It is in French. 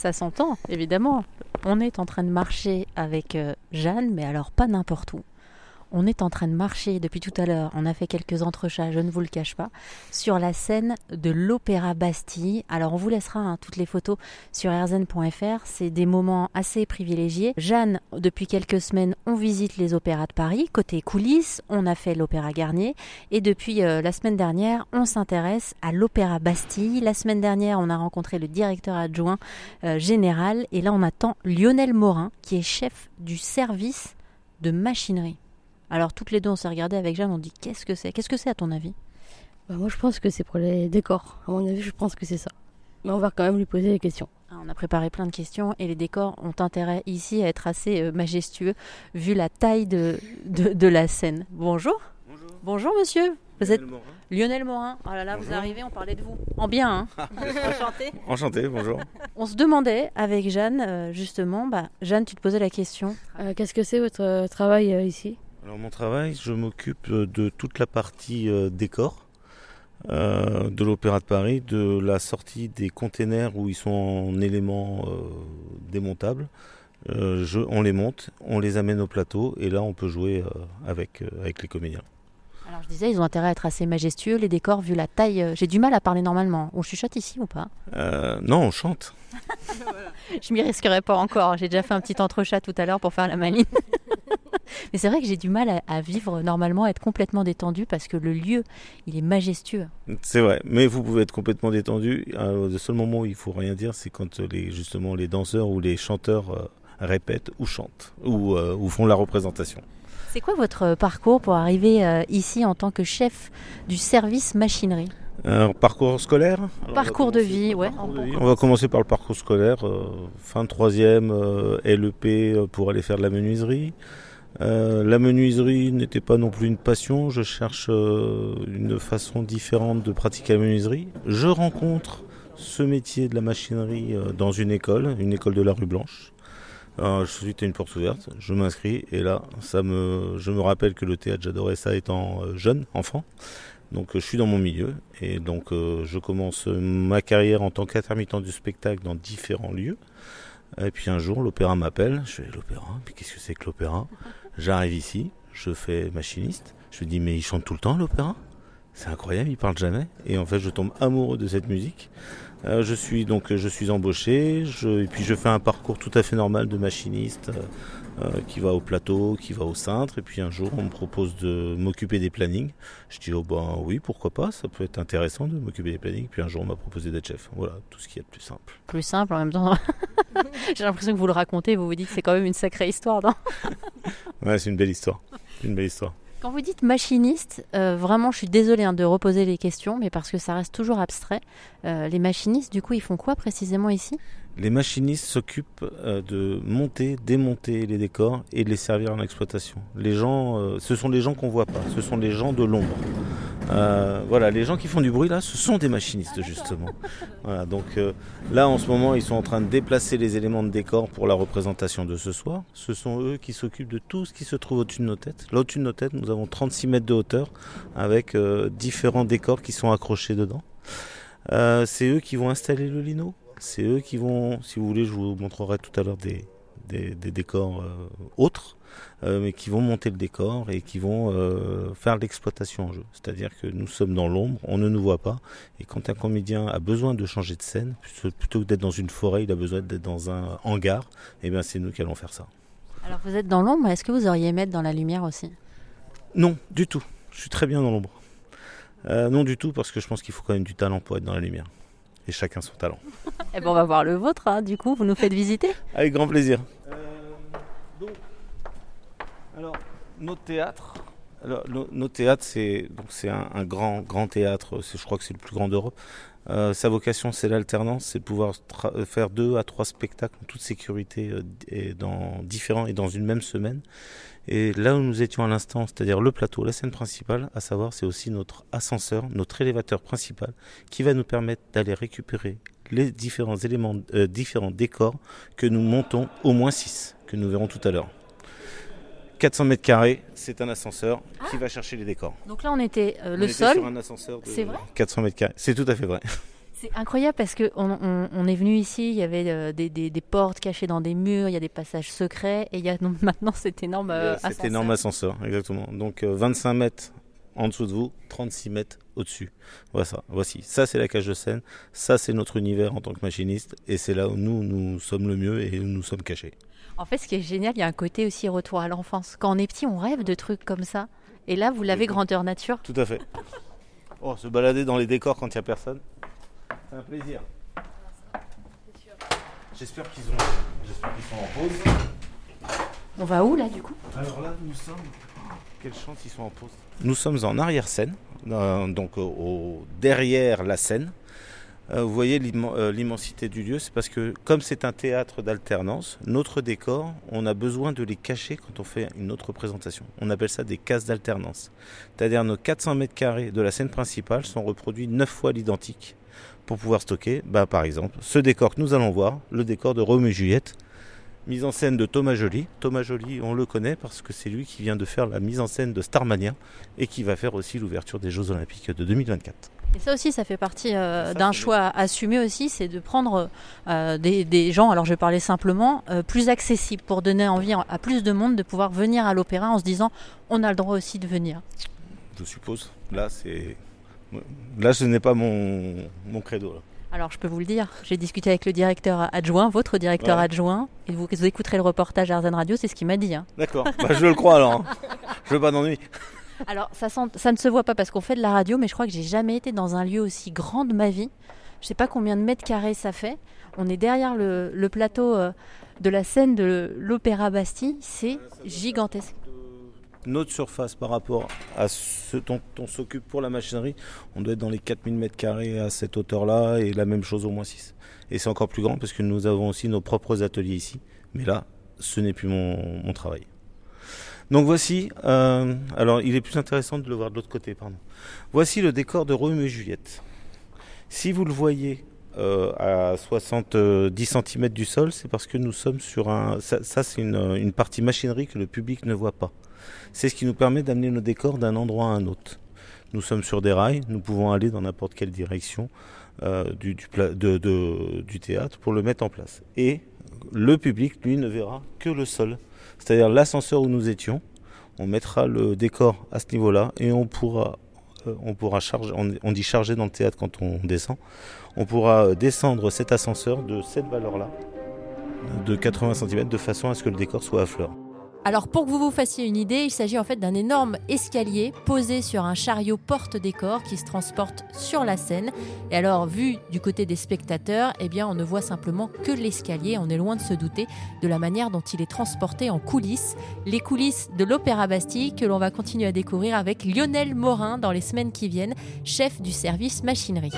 Ça s'entend, évidemment. On est en train de marcher avec euh, Jeanne, mais alors pas n'importe où. On est en train de marcher depuis tout à l'heure, on a fait quelques entrechats, je ne vous le cache pas, sur la scène de l'Opéra Bastille. Alors on vous laissera hein, toutes les photos sur rzn.fr, c'est des moments assez privilégiés. Jeanne, depuis quelques semaines, on visite les opéras de Paris. Côté coulisses, on a fait l'Opéra Garnier. Et depuis euh, la semaine dernière, on s'intéresse à l'Opéra Bastille. La semaine dernière, on a rencontré le directeur adjoint euh, général. Et là, on attend Lionel Morin, qui est chef du service de machinerie. Alors toutes les deux, on s'est regardé avec Jeanne, on dit qu'est-ce que c'est? Qu'est-ce que c'est à ton avis? Bah, moi, je pense que c'est pour les décors. À mon avis, je pense que c'est ça. Mais on va quand même lui poser des questions. Ah, On a préparé plein de questions et les décors ont intérêt ici à être assez euh, majestueux vu la taille de, de, de la scène. Bonjour. Bonjour. Bonjour monsieur. Vous êtes Lionel Morin. Lionel Morin. Oh là là, vous arrivez, on parlait de vous. En bien, hein Enchanté. Enchanté, bonjour. On se demandait avec Jeanne, euh, justement, bah, Jeanne, tu te posais la question. Euh, Qu'est-ce que c'est votre travail euh, ici? Alors mon travail, je m'occupe de toute la partie euh, décor euh, de l'Opéra de Paris, de la sortie des containers où ils sont en éléments euh, démontables. Euh, on les monte, on les amène au plateau et là on peut jouer euh, avec, euh, avec les comédiens. Alors je disais, ils ont intérêt à être assez majestueux, les décors, vu la taille. euh, J'ai du mal à parler normalement. On chuchote ici ou pas? Euh, non, on chante. Je m'y risquerai pas encore. J'ai déjà fait un petit entrechat tout à l'heure pour faire la maline. Mais c'est vrai que j'ai du mal à, à vivre normalement, à être complètement détendu parce que le lieu, il est majestueux. C'est vrai, mais vous pouvez être complètement détendu. Euh, le seul moment où il faut rien dire, c'est quand les, justement les danseurs ou les chanteurs euh, répètent ou chantent ou, euh, ou font la représentation. C'est quoi votre parcours pour arriver euh, ici en tant que chef du service machinerie Un parcours scolaire Alors, Parcours de vie, ouais. le parcours de vie. On va commencer par le parcours scolaire. euh, fin de troisième, euh, LEP euh, pour aller faire de la menuiserie. Euh, la menuiserie n'était pas non plus une passion. Je cherche euh, une façon différente de pratiquer la menuiserie. Je rencontre ce métier de la machinerie euh, dans une école, une école de la rue Blanche. Je suis une porte ouverte, je m'inscris et là, ça me, je me rappelle que le théâtre, j'adorais ça étant euh, jeune, enfant. Donc euh, je suis dans mon milieu et donc euh, je commence ma carrière en tant qu'intermittent du spectacle dans différents lieux. Et puis un jour l'opéra m'appelle, je fais l'opéra, puis qu'est-ce que c'est que l'opéra? J'arrive ici, je fais machiniste, je me dis mais il chante tout le temps l'opéra? C'est incroyable, il parle jamais. Et en fait je tombe amoureux de cette musique. Euh, je suis donc je suis embauché, je, et puis je fais un parcours tout à fait normal de machiniste. euh, euh, qui va au plateau, qui va au cintre, et puis un jour on me propose de m'occuper des plannings. Je dis oh ben oui pourquoi pas, ça peut être intéressant de m'occuper des plannings. Puis un jour on m'a proposé d'être chef. Voilà tout ce qu'il y a de plus simple. Plus simple en même temps. J'ai l'impression que vous le racontez, vous vous dites que c'est quand même une sacrée histoire. non? Ouais c'est une belle histoire, une belle histoire. Quand vous dites machiniste, euh, vraiment, je suis désolée hein, de reposer les questions, mais parce que ça reste toujours abstrait. Euh, les machinistes, du coup, ils font quoi précisément ici? Les machinistes s'occupent euh, de monter, démonter les décors et de les servir en exploitation. Les gens, ce sont les gens qu'on voit pas, ce sont les gens de l'ombre. Euh, voilà, les gens qui font du bruit là, ce sont des machinistes justement. Donc euh, là en ce moment, ils sont en train de déplacer les éléments de décor pour la représentation de ce soir. Ce sont eux qui s'occupent de tout ce qui se trouve au-dessus de nos têtes. Là au-dessus de nos têtes, nous avons 36 mètres de hauteur avec euh, différents décors qui sont accrochés dedans. C'est eux qui vont installer le lino. C'est eux qui vont, si vous voulez, je vous montrerai tout à l'heure des, décors autres, euh, mais qui vont monter le décor et qui vont euh, faire l'exploitation en jeu. C'est-à-dire que nous sommes dans l'ombre, on ne nous voit pas, et quand un comédien a besoin de changer de scène, plutôt- que d'être dans une forêt, il a besoin d'être dans un hangar, et bien c'est nous qui allons faire ça. Alors, vous êtes dans l'ombre, est-ce que vous auriez aimé être dans la lumière aussi? Non, du tout. Je suis très bien dans l'ombre. Euh, non du tout, parce que je pense qu'il faut quand même du talent pour être dans la lumière. Et chacun son talent. Eh ben, on va voir le vôtre, hein, du coup, vous nous faites visiter? Avec grand plaisir. Alors, notre théâtre. Alors, nos, nos théâtres, c'est donc c'est un, grand grand théâtre. Je crois que c'est le plus grand d'Europe. Euh, sa vocation, c'est l'alternance, c'est de pouvoir faire deux à trois spectacles en toute sécurité euh, et dans différents et dans une même semaine. Et là où nous étions à l'instant, c'est-à-dire le plateau, la scène principale, à savoir, c'est aussi notre ascenseur, notre élévateur principal, qui va nous permettre d'aller récupérer les différents éléments, euh, différents décors que nous montons au moins 6, que nous verrons tout à l'heure. 400 mètres carrés, c'est un ascenseur qui va chercher les décors. Donc là, on était euh, On le était sol. sur un ascenseur de C'est vrai 400 mètres carrés. C'est tout à fait vrai. C'est incroyable parce que on, on- on est venu ici, il y avait euh, des, des- des portes cachées dans des murs, il y a des passages secrets, et il y a donc maintenant cet énorme euh, Cet ascenseur. énorme ascenseur, exactement. Donc euh, 25 mètres en dessous de vous, 36 mètres au-dessus. Voilà ça, voici. Ça, c'est la cage de scène. Ça, c'est notre univers en tant que machiniste. Et c'est là où nous, nous sommes le mieux et où nous sommes cachés. En fait, ce qui est génial, il y a un côté aussi retour à l'enfance. Quand on est petit, on rêve de trucs comme ça. Et là, vous l'avez grandeur nature. Tout à fait. Oh, se balader dans les décors quand il n'y a personne, c'est un plaisir. J'espère qu'ils ont, j'espère qu'ils sont en pause. On va où là du coup? Alors là, nous sommes. Quelle chance ils sont en pause. Nous sommes en arrière-scène, euh, donc au, derrière la scène. Euh, vous voyez euh, l'immensité du lieu, c'est parce que comme c'est un théâtre d'alternance, notre décor, on a besoin de les cacher quand on fait une autre présentation. On appelle ça des cases d'alternance. C'est-à-dire nos 400 mètres carrés de la scène principale sont reproduits 9 fois l'identique pour pouvoir stocker, bah, par exemple, ce décor que nous allons voir, le décor de Roméo et Juliette, mise en scène de Thomas Joly. Thomas Joly, on le connaît parce que c'est lui qui vient de faire la mise en scène de Starmania et qui va faire aussi l'ouverture des Jeux Olympiques de 2024. Et ça aussi, ça fait partie euh, d'un choix assumé aussi, c'est de prendre euh, des, des gens, alors je vais parler simplement, euh, plus accessibles pour donner envie à plus de monde de pouvoir venir à l'opéra en se disant on a le droit aussi de venir. Je suppose. Là, c'est. Là, ce n'est pas mon, mon credo. là. Alors je peux vous le dire, j'ai discuté avec le directeur adjoint, votre directeur Ouais. adjoint, et vous, vous écouterez le reportage Arzan Radio, c'est ce qu'il m'a dit. hein. D'accord. Bah, je le crois alors. hein. Je veux pas d'ennui. Alors ça, sent- ça ne se voit pas parce qu'on fait de la radio, mais je crois que j'ai jamais été dans un lieu aussi grand de ma vie. Je sais pas combien de mètres carrés ça fait. On est derrière le, le plateau euh, de la scène de l'Opéra Bastille, c'est gigantesque. Notre surface par rapport à ce dont on s'occupe pour la machinerie, on doit être dans les 4000 mètres carrés à cette hauteur-là et la même chose au moins 6. Et c'est encore plus grand parce que nous avons aussi nos propres ateliers ici. Mais là, ce n'est plus mon, mon travail. Donc voici, euh, alors il est plus intéressant de le voir de l'autre côté, pardon. Voici le décor de Roméo et Juliette. Si vous le voyez euh, à 70 cm du sol, c'est parce que nous sommes sur un... Ça, c'est une, partie machinerie que le public ne voit pas. C'est ce qui nous permet d'amener nos décors d'un endroit à un autre. Nous sommes sur des rails, nous pouvons aller dans n'importe quelle direction euh, du théâtre pour le mettre en place. Et le public, lui, ne verra que le sol, c'est-à-dire l'ascenseur où nous étions. On mettra le décor à ce niveau-là et on pourra, euh, on pourra charger, on, on dit charger dans le théâtre quand on descend, on pourra euh, descendre cet ascenseur de cette valeur-là, de 80 cm, de façon à ce que le décor soit à fleur. Alors pour que vous vous fassiez une idée, il s'agit en fait d'un énorme escalier posé sur un chariot porte-décor qui se transporte sur la scène. Et alors vu du côté des spectateurs, eh bien on ne voit simplement que l'escalier. On est loin de se douter de la manière dont il est transporté en coulisses. Les coulisses de l'Opéra Bastille que l'on va continuer à découvrir avec Lionel Morin dans les semaines qui viennent, chef du service machinerie.